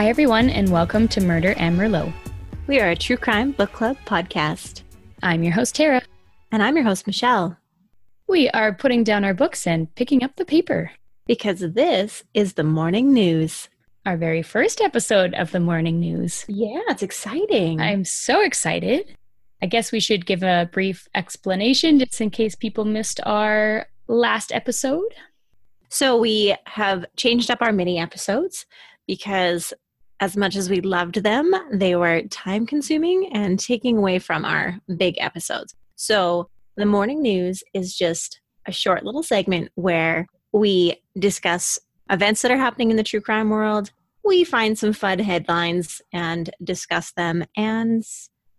Hi, everyone, and welcome to Murder and Merlot. We are a true crime book club podcast. I'm your host, Tara. And I'm your host, Michelle. We are putting down our books and picking up the paper. Because this is the morning news. Our very first episode of the morning news. Yeah, it's exciting. I'm so excited. I guess we should give a brief explanation just in case people missed our last episode. So, we have changed up our mini episodes because, as much as we loved them, they were time consuming and taking away from our big episodes. So, the morning news is just a short little segment where we discuss events that are happening in the true crime world. We find some fun headlines and discuss them and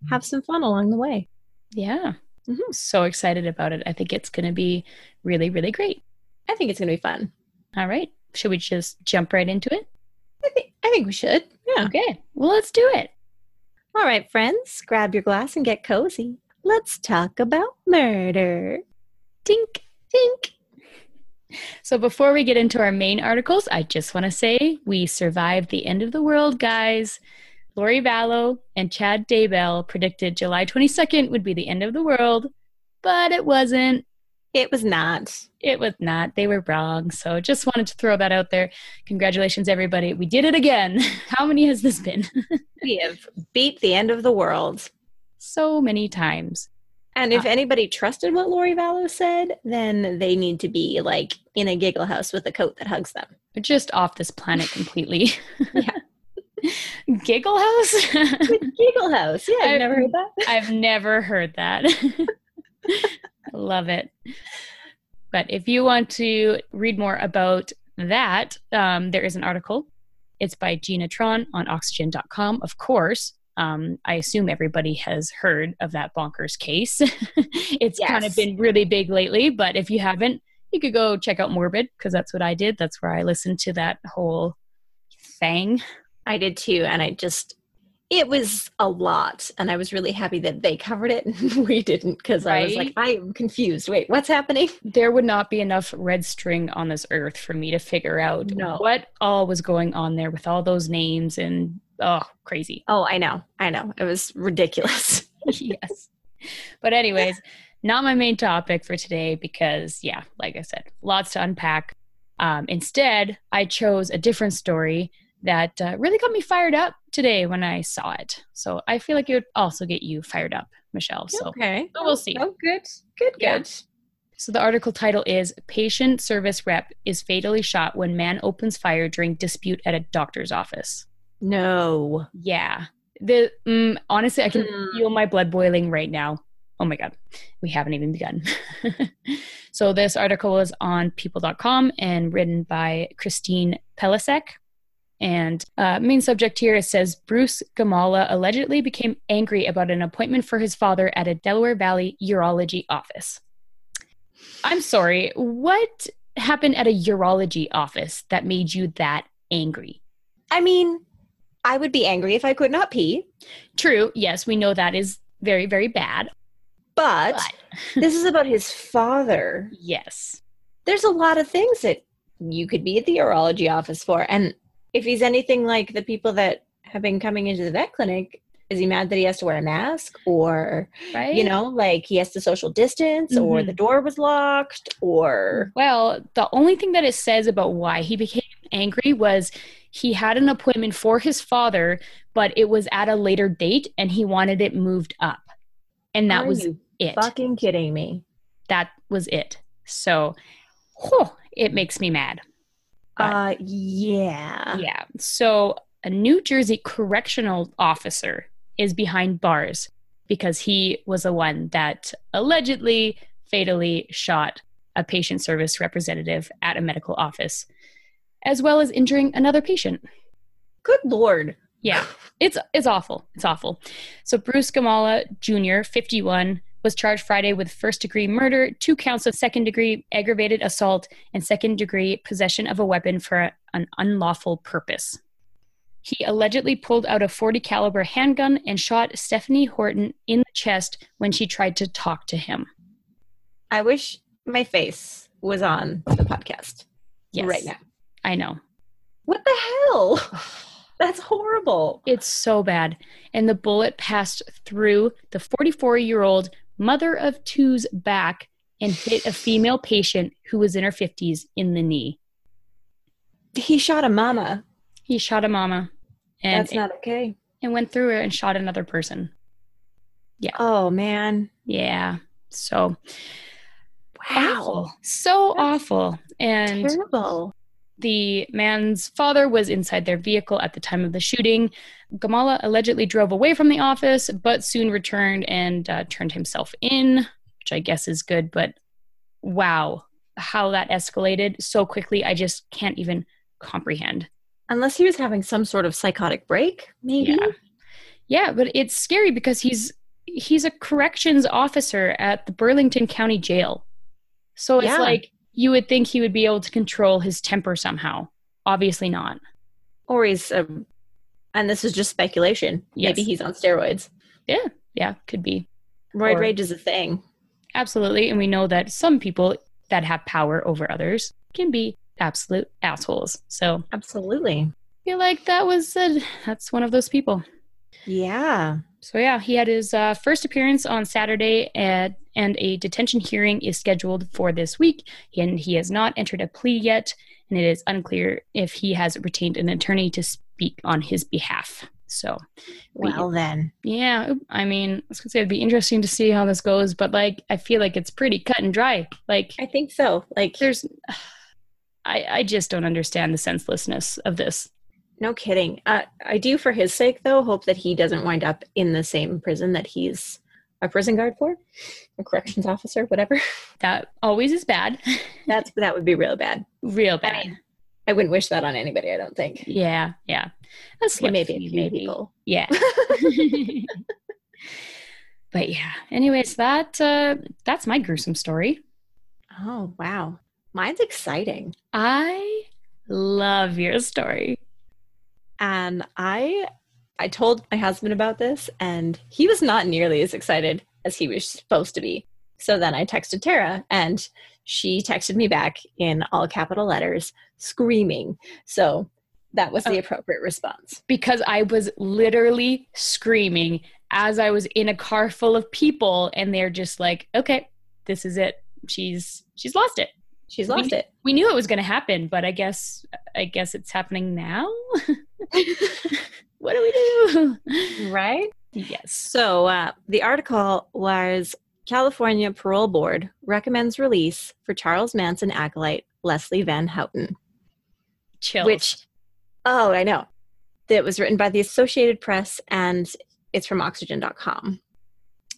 have some fun along the way. Yeah. Mm-hmm. So excited about it. I think it's going to be really, really great. I think it's going to be fun. All right. Should we just jump right into it? I think, I think we should. Yeah. Okay. Well, let's do it. All right, friends, grab your glass and get cozy. Let's talk about murder. Tink, tink. So, before we get into our main articles, I just want to say we survived the end of the world, guys. Lori Vallow and Chad Daybell predicted July 22nd would be the end of the world, but it wasn't. It was not. It was not. They were wrong. So just wanted to throw that out there. Congratulations, everybody. We did it again. How many has this been? we have beat the end of the world. So many times. And if uh, anybody trusted what Lori Vallow said, then they need to be like in a giggle house with a coat that hugs them. Just off this planet completely. yeah. Giggle House? Giggle House. Yeah, I've, I've never heard that. I've never heard that. I love it. But if you want to read more about that, um, there is an article. It's by Gina Tron on oxygen.com. Of course, um, I assume everybody has heard of that bonkers case. it's yes. kind of been really big lately, but if you haven't, you could go check out Morbid because that's what I did. That's where I listened to that whole thing. I did too. And I just, it was a lot. And I was really happy that they covered it and we didn't because right? I was like, I'm confused. Wait, what's happening? There would not be enough red string on this earth for me to figure out no. what all was going on there with all those names and oh, crazy. Oh, I know. I know. It was ridiculous. yes. But, anyways, not my main topic for today because, yeah, like I said, lots to unpack. Um, instead, I chose a different story that uh, really got me fired up today when I saw it. So I feel like it would also get you fired up, Michelle. So, okay. So we'll see. Oh, good. Good, yeah. good. So the article title is Patient Service Rep is Fatally Shot When Man Opens Fire During Dispute at a Doctor's Office. No. Yeah. The um, honestly, I can mm. feel my blood boiling right now. Oh my god, we haven't even begun. so this article is on People.com and written by Christine Pelisek. And uh, main subject here says Bruce Gamala allegedly became angry about an appointment for his father at a Delaware Valley urology office. I'm sorry, what happened at a urology office that made you that angry? I mean, I would be angry if I could not pee. True. Yes, we know that is very, very bad. But, but. this is about his father. Yes. There's a lot of things that you could be at the urology office for. And if he's anything like the people that have been coming into the vet clinic, is he mad that he has to wear a mask? Or right? you know like he has to social distance mm-hmm. or the door was locked or well the only thing that it says about why he became angry was he had an appointment for his father but it was at a later date and he wanted it moved up. And that Are was it. fucking kidding me? That was it. So whew, it makes me mad uh, yeah. Yeah. So a New Jersey correctional officer is behind bars because he was the one that allegedly fatally shot a patient service representative at a medical office, as well as injuring another patient. Good lord. Yeah, it's it's awful. It's awful. So Bruce Gamala Jr., 51, was charged Friday with first degree murder, two counts of second degree aggravated assault, and second degree possession of a weapon for an unlawful purpose. He allegedly pulled out a 40 caliber handgun and shot Stephanie Horton in the chest when she tried to talk to him. I wish my face was on the podcast yes, right now. I know. What the hell? That's horrible. It's so bad. And the bullet passed through the 44 year old mother of two's back and hit a female patient who was in her 50s in the knee. He shot a mama. He shot a mama and, That's not okay. and went through it and shot another person. Yeah. Oh man. Yeah. So Wow. awful. So awful. And Terrible. The man's father was inside their vehicle at the time of the shooting. Gamala allegedly drove away from the office, but soon returned and uh, turned himself in, which I guess is good. But wow, how that escalated so quickly, I just can't even comprehend. Unless he was having some sort of psychotic break, maybe. Yeah. Yeah, but it's scary because he's he's a corrections officer at the Burlington County Jail. So it's Yeah. like you would think he would be able to control his temper somehow. Obviously not. Or he's, um, and this is just speculation. Maybe he's on steroids. Yeah, yeah, could be. Roid Or- rage is a thing. Absolutely. And we know that some people that have power over others can be absolute assholes. So Absolutely. I feel like that was a, that's one of those people. Yeah. So yeah, he had his uh, first appearance on Saturday, at, and a detention hearing is scheduled for this week. And he has not entered a plea yet, and it is unclear if he has retained an attorney to speak on his behalf. So Well, then. yeah, I mean, I was gonna say it'd be interesting to see how this goes, but like I feel like it's pretty cut and dry. Like I think so. Like, there's, I I just don't understand the senselessness of this. no kidding. Uh, I do, for his sake, though, hope that he doesn't wind up in the same prison that he's a prison guard for, a corrections officer, whatever. That always is bad, That's that would be real bad. real I bad. mean, I wouldn't wish that on anybody. I don't think. Yeah, yeah. That's slip Maybe few people. Yeah. but yeah. Anyways, that uh that's my gruesome story. Oh wow, mine's exciting. I love your story. and i i told my husband about this and he was not nearly as excited as he was supposed to be so then i texted tara and she texted me back in all capital letters screaming so that was the Oh. appropriate response Because I was literally screaming as I was in a car full of people and they're just like, okay, this is it. She's she's lost it. she's lost it We knew it was gonna happen, but I guess I guess it's happening now. what do we do? right yes. so uh, the article was california parole board recommends release for charles manson acolyte leslie van houten Chill. which oh i know that was written by the associated press and it's from oxygen.com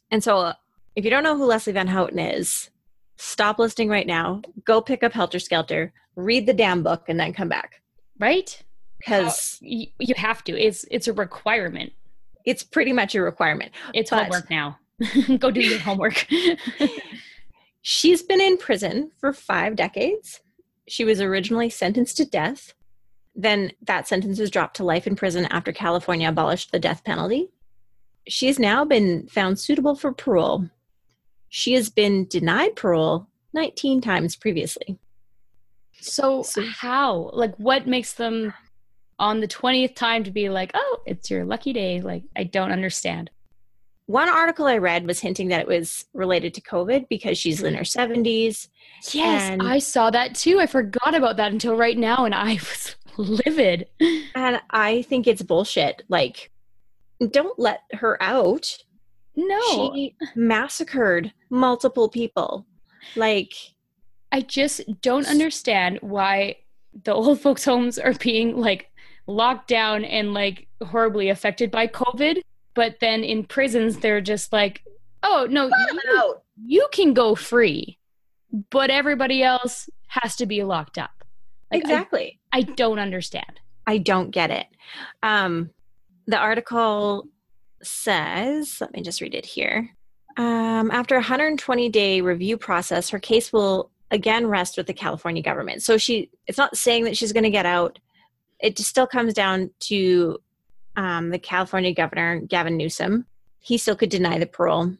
and so uh, if you don't know who leslie van houten is stop listening right now go pick up helter skelter read the damn book and then come back right? Because you, you have to. It's it's a requirement. it's pretty much a requirement It's But- homework now. Go do your homework. she's been in prison for five decades she was originally sentenced to death then that sentence was dropped to life in prison after california abolished the death penalty she has now been found suitable for parole she has been denied parole 19 times previously so So- how? Like, what makes them on the twentieth time to be like, oh, it's your lucky day? Like, I don't understand. one article i read was hinting that it was related to covid because she's in her 70s Yes, And- I saw that too. I forgot about that until right now, and I was livid. and i think it's bullshit like don't let her out No, she massacred multiple people like I just don't understand why the old folks' homes are being like locked down and like horribly affected by COVID. But then in prisons, they're just like, oh, no, you, you can go free, but everybody else has to be locked up. Like, I- exactly I, don't understand. I, don't get it um the article says let me just read it here um, after a 120 day review process her case will again rest with the california government so she it's not saying that she's going to get out it still comes down to um, the california governor gavin newsom he still could deny the parole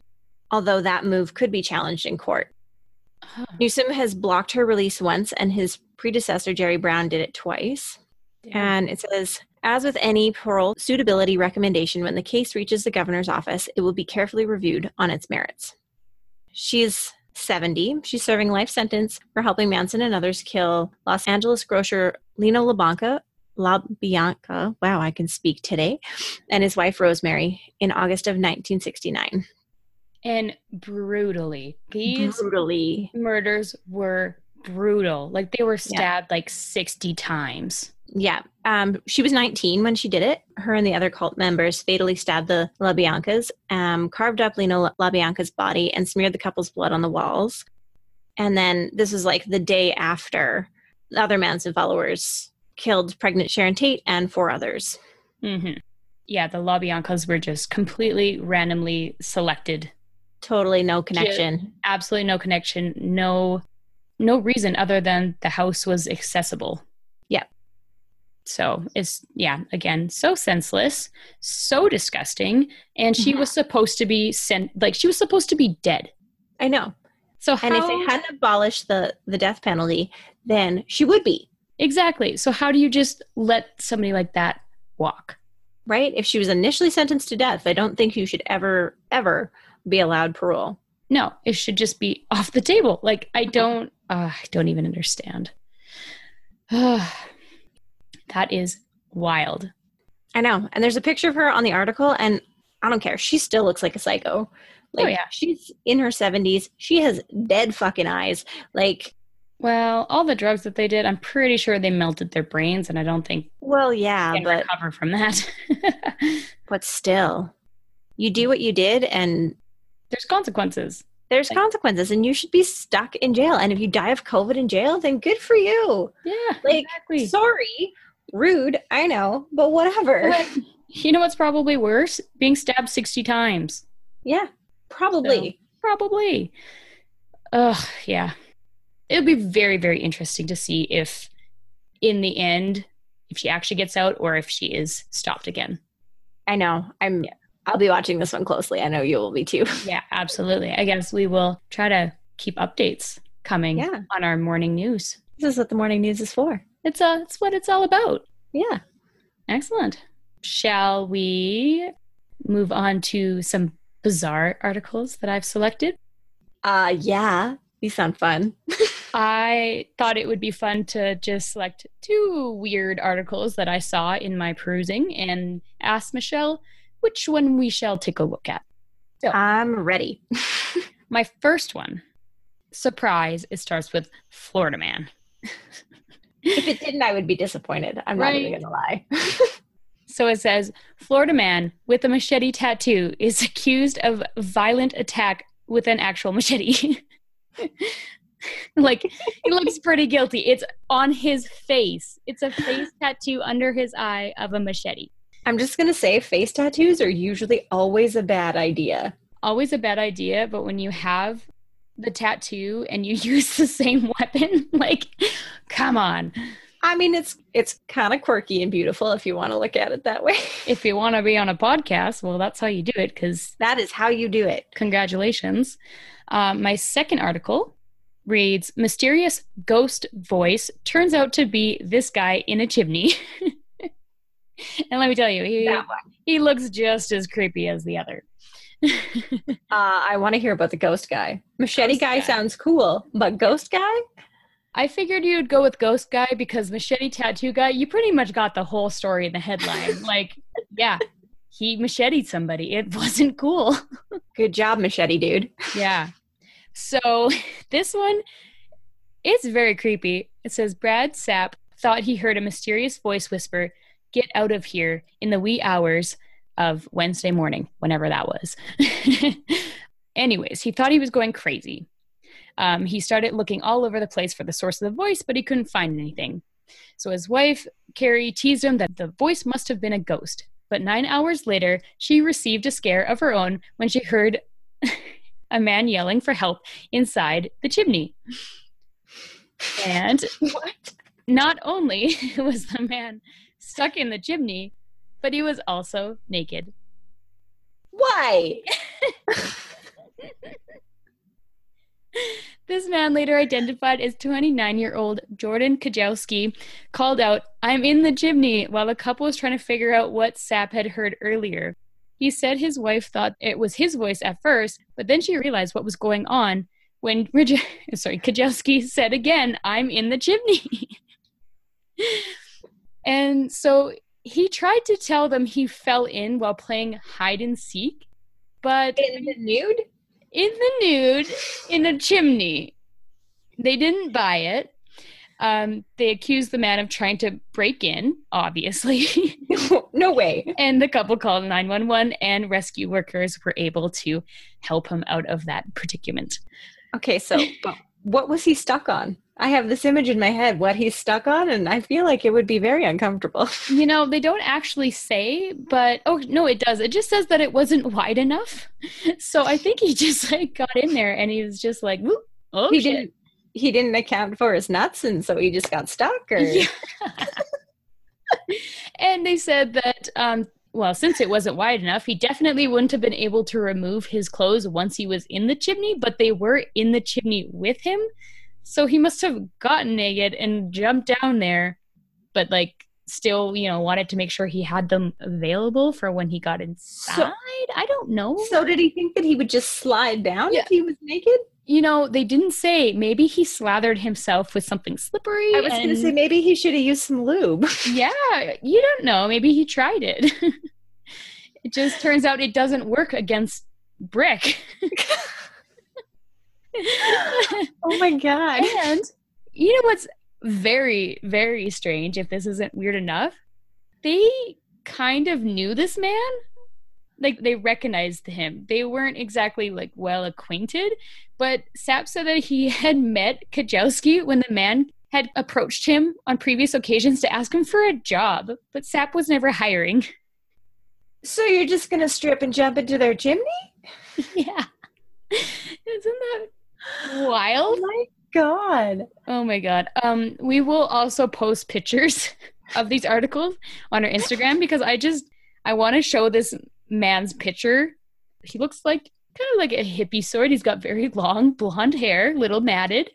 although that move could be challenged in court Newsom has blocked her release once, and his predecessor, Jerry Brown, did it twice. And it says As with any parole suitability recommendation, when the case reaches the governor's office, it will be carefully reviewed on its merits. She's 70. She's serving life sentence for helping Manson and others kill Los Angeles grocer Lino LaBanca, LaBianca, wow, I can speak today, and his wife Rosemary in August of 1969. And brutally. These Brutally. murders were brutal. Like they were stabbed like 60 times. Yeah. Um, she was 19 when she did it. Her and the other cult members fatally stabbed the LaBiancas, um, carved up Lino LaBianca's body, and smeared the couple's blood on the walls. And then this was like the day after the other Manson followers killed pregnant Sharon Tate and four others. hmm Yeah, the LaBiancas were just completely randomly selected. Totally no connection. Absolutely no connection, no no reason other than the house was accessible. Yep. So it's yeah, again, so senseless, so disgusting, and she Mhm. was supposed to be sent like she was supposed to be dead. I know. So And if they hadn't abolished the, the death penalty, then she would be, exactly. So how do you just let somebody like that walk? right? If she was initially sentenced to death, I don't think you should ever, ever be allowed parole. No, it should just be off the table. Like I don't, uh, I don't even understand. that is wild. I know. And there's a picture of her on the article, and I don't care. She still looks like a psycho. Like, Oh, yeah. She's in her 70s. She has dead fucking eyes. Like, Well, all the drugs that they did, I'm pretty sure they melted their brains, and I don't think well, yeah, they can but recover from that. but still, you do what you did, and There's consequences. there's Like- consequences, and you should be stuck in jail. And if you die of COVID in jail, then good for you. Yeah, Like, exactly. sorry, rude, I know, but whatever. But you know what's probably worse? Being stabbed 60 times. yeah, probably. Probably. Ugh, yeah. It'll be very, very interesting to see if, in the end, if she actually gets out or if she is stopped again. I know. I'm. Yeah. I'll be watching this one closely. I know you will be too. Yeah, absolutely. I guess we will try to keep updates coming Yeah. on our morning news. This is what the morning news is for. It's uh, it's what it's all about. Yeah. Excellent. Shall we move on to some bizarre articles that I've selected? Uh yeah. These sound fun. I thought it would be fun to just select two weird articles that I saw in my perusing and ask Michelle which one we shall take a look at. So, I'm ready. My first one, surprise, it starts with Florida Man. if it didn't, I would be disappointed. I'm not even gonna lie. So it says Florida man with a machete tattoo is accused of violent attack with an actual machete. like he looks pretty guilty. It's on his face. It's a face tattoo under his eye of a machete. I'm just gonna say face tattoos are usually always a bad idea. Always a bad idea, but when you have the tattoo and you use the same weapon, like come on. I mean it's it's kind of quirky and beautiful if you want to look at it that way. If you want to be on a podcast, well that's how you do it cuz that is how you do it. Congratulations. Um, my second article reads Mysterious ghost voice turns out to be this guy in a chimney. and let me tell you, he, he looks just as creepy as the other. Uh, I want to hear about the ghost guy. Machete Ghost guy, guy. sounds cool, but ghost guy? I figured you'd go with Ghost Guy because Machete Tattoo Guy, you pretty much got the whole story in the headline. like, yeah, he macheted somebody. It wasn't cool. Good job, machete dude. Yeah. So this one is very creepy. It says Brad Sapp thought he heard a mysterious voice whisper, "Get out of here!" in the wee hours of Wednesday morning, whenever that was. Anyways, he thought he was going crazy. Um, he started looking all over the place for the source of the voice, but he couldn't find anything. So his wife, Carrie, teased him that the voice must have been a ghost. But nine hours later, she received a scare of her own when she heard a man yelling for help inside the chimney. And What? not only was the man stuck in the chimney, but he was also naked. Why? This man, later identified as 29 year old Jordan Kajowski, called out, I'm in the chimney, while the couple was trying to figure out what Sapp had heard earlier. He said his wife thought it was his voice at first, but then she realized what was going on when sorry, Kajowski said again, I'm in the chimney. and so he tried to tell them he fell in while playing hide and seek, but in the nude? In the nude, in a chimney. They didn't buy it. Um, they accused the man of trying to break in, obviously. no way. And the couple called 911, and rescue workers were able to help him out of that predicament. Okay, so what was he stuck on? I have this image in my head what he's stuck on, and I feel like it would be very uncomfortable. You know, they don't actually say, but oh no, it does. It just says that it wasn't wide enough. So I think he just like got in there and he was just like, oh he shit. didn't he didn't account for his nuts, and so he just got stuck. Or Yeah. and they said that um well, since it wasn't wide enough, he definitely wouldn't have been able to remove his clothes once he was in the chimney, but they were in the chimney with him. So he must have gotten naked and jumped down there, but like still, you know, wanted to make sure he had them available for when he got inside. I don't know. so did he think that he would just slide down Yeah. if he was naked? You know, they didn't say. Maybe he slathered himself with something slippery. I was going to say maybe he should have used some lube. yeah, you don't know. Maybe he tried it. it just turns out it doesn't work against brick. oh my god! and you know what's very, very strange, if this isn't weird enough? They kind of knew this man. Like they recognized him. They weren't exactly like well acquainted, but Sapp said that he had met Kajowski when the man had approached him on previous occasions to ask him for a job, but Sapp was never hiring. So you're just going to strip and jump into their chimney? yeah. Isn't that wild? my god! Oh my god. Um we will also post pictures of these articles on our Instagram because I just I want to show this man's picture. He looks like kind of like a hippie sort. He's got very long blonde hair, little matted,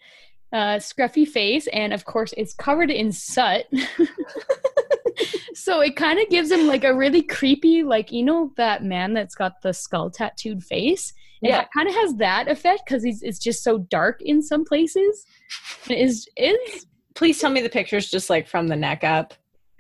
uh scruffy face and of course it's covered in soot. so it kind of gives him like a really creepy like you know that man that's got the skull tattooed face Yeah. it kind of has that effect because he's it's just so dark in some places. It is is Please tell me the picture's just like from the neck up.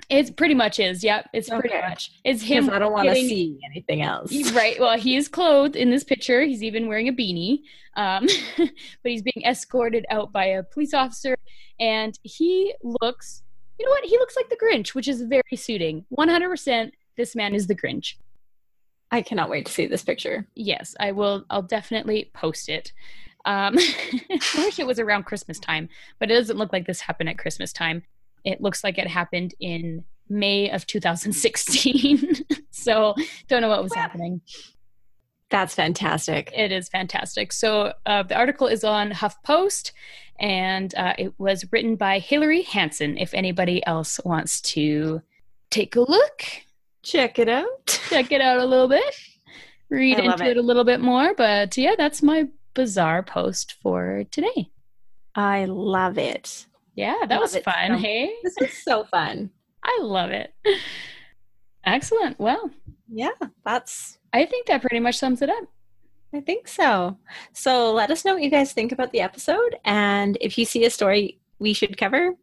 It pretty much is. Yep, it's pretty much. It's him. Because. I don't want to see anything else. Right. Well, he is clothed in this picture. He's even wearing a beanie. Um, but he's being escorted out by a police officer, and he looks. You know what? He looks like the Grinch, which is very suiting. One hundred percent. This man is the Grinch. I cannot wait to see this picture. Yes, I will. I'll definitely post it. Um, I wish it was around Christmas time, but it doesn't look like this happened at Christmas time. It looks like it happened in May of 2016. so don't know what was happening. That's fantastic. It is fantastic. So uh, the article is on HuffPost, and uh, it was written by Hilary Hansen. If anybody else wants to take a look, Check it out. check it out a little bit, read into it. it a little bit more. But yeah, that's my bizarre post for today. I love it. Yeah, that Love was fun. so- Hey, This was so fun. I love it. Excellent. Well, Yeah, that's I think that pretty much sums it up. I think so. So let us know what you guys think about the episode. And if you see a story we should cover,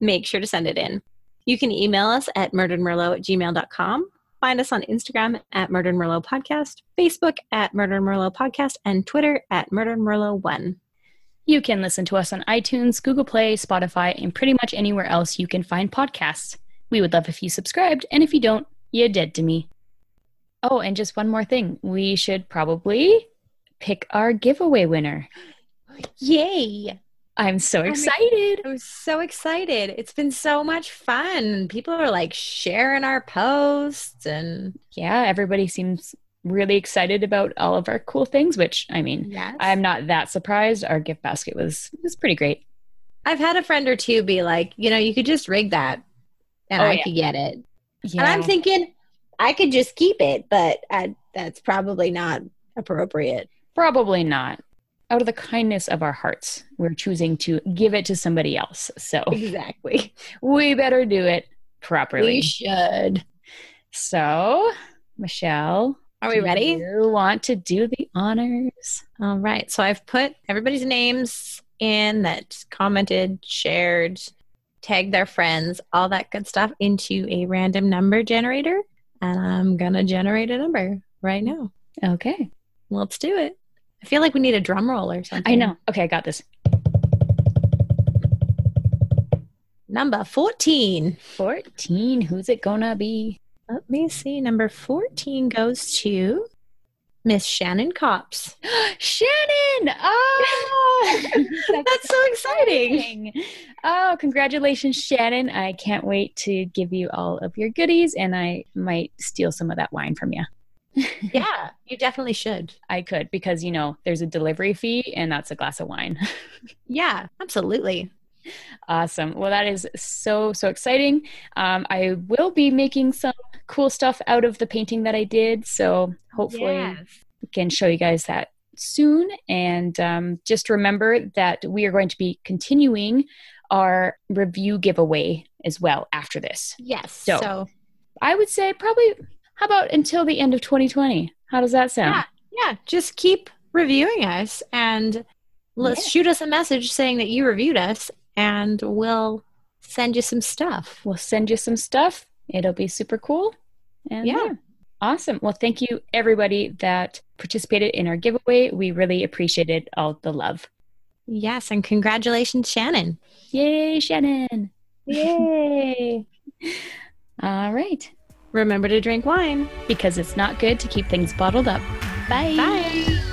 make sure to send it in. You can email us at murderandmerlot at gmail.com. Find us on Instagram at Murder and Merlot Podcast, Facebook at Murder and Merlot Podcast, and Twitter at Murder and Merlot One. You can listen to us on iTunes, Google Play, Spotify, and pretty much anywhere else you can find podcasts. We would love if you subscribed, and if you don't, you're dead to me. Oh, and just one more thing. We should probably pick our giveaway winner. Yay! I'm so oh, excited. I'm so excited. It's been so much fun. People are like sharing our posts and Yeah, everybody seems really excited about all of our cool things, which I mean, yes. I'm not that surprised. Our gift basket was was pretty great. I've had a friend or two be like, you know, you could just rig that and Oh, I yeah. could get it. Yeah. And I'm thinking I could just keep it, but I, that's probably not appropriate. Probably not. out of the kindness of our hearts, we're choosing to give it to somebody else. So Exactly. we better do it properly. We should. So, Michelle, Are we do ready? You want to do the honors? All right. So I've put everybody's names in that commented, shared, tagged their friends, all that good stuff into a random number generator. And I'm going to generate a number right now. Okay. Let's do it. I feel like we need a drum roll or something. I know. Okay, I got this. Number 14. 14. Who's it gonna be? Let me see. Number 14 goes to Miss Shannon Cops. Shannon! Oh, That's so exciting. Oh, congratulations, Shannon. I can't wait to give you all of your goodies, and I might steal some of that wine from you. Yeah, you definitely should. I could because, you know, there's a delivery fee, and that's a glass of wine. Yeah, absolutely. Awesome. Well, that is so, so exciting. Um, I will be making some cool stuff out of the painting that I did. So hopefully, Yes. we can show you guys that soon. And um, just remember that we are going to be continuing our review giveaway as well after this. Yes. So- so I would say probably, how about until the end of 2020? How does that sound? Yeah. yeah, just keep reviewing us and let's Yeah. shoot us a message saying that you reviewed us and we'll send you some stuff. We'll send you some stuff. It'll be super cool. And Yeah. Awesome. Well, thank you everybody that participated in our giveaway. We really appreciated all the love. Yes, and congratulations, Shannon. Yay, Shannon. Yay. All right. Remember to drink wine. Because it's not good to keep things bottled up. Bye. Bye.